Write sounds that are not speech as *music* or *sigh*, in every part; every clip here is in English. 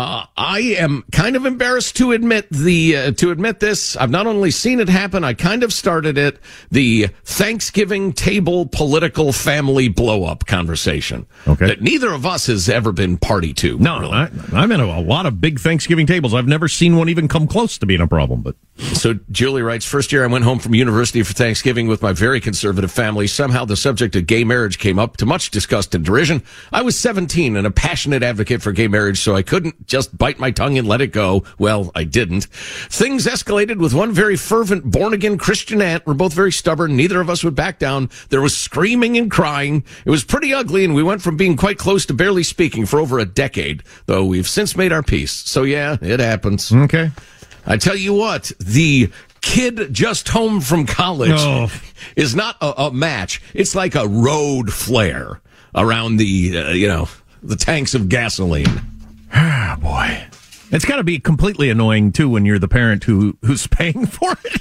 Uh, I am kind of embarrassed to admit the uh, to admit this. I've not only seen it happen, I kind of started it. The Thanksgiving table political family blow up conversation. Okay. that neither of us has ever been party to. No, really. I, I'm in a, a lot of big Thanksgiving tables. I've never seen one even come close to being a problem. But So Julie writes, first year I went home from university for Thanksgiving with my very conservative family. Somehow the subject of gay marriage came up to much disgust and derision. I was 17 and a passionate advocate for gay marriage, so I couldn't just bite my tongue and let it go. Well, I didn't. Things escalated with one very fervent born again Christian aunt. We're both very stubborn. Neither of us would back down. There was screaming and crying. It was pretty ugly and we went from being quite close to barely speaking for over a decade, though we've since made our peace. So yeah, it happens. okay, I tell you what, the kid just home from college Oh. *laughs* is not a, a match. It's like a road flare around the, uh, you know, the tanks of gasoline. Oh boy, it's got to be completely annoying too when you're the parent who who's paying *laughs* for it.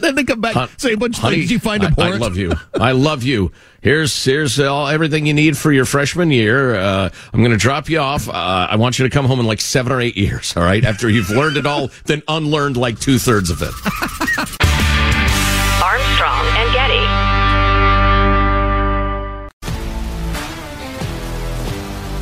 then they come back Hon- say a bunch of honey, things you find I, I love you. I love you. Here's here's all everything you need for your freshman year. Uh, I'm going to drop you off. Uh, I want you to come home in like seven or eight years. All right, after you've learned it all, then unlearned like two thirds of it. Armstrong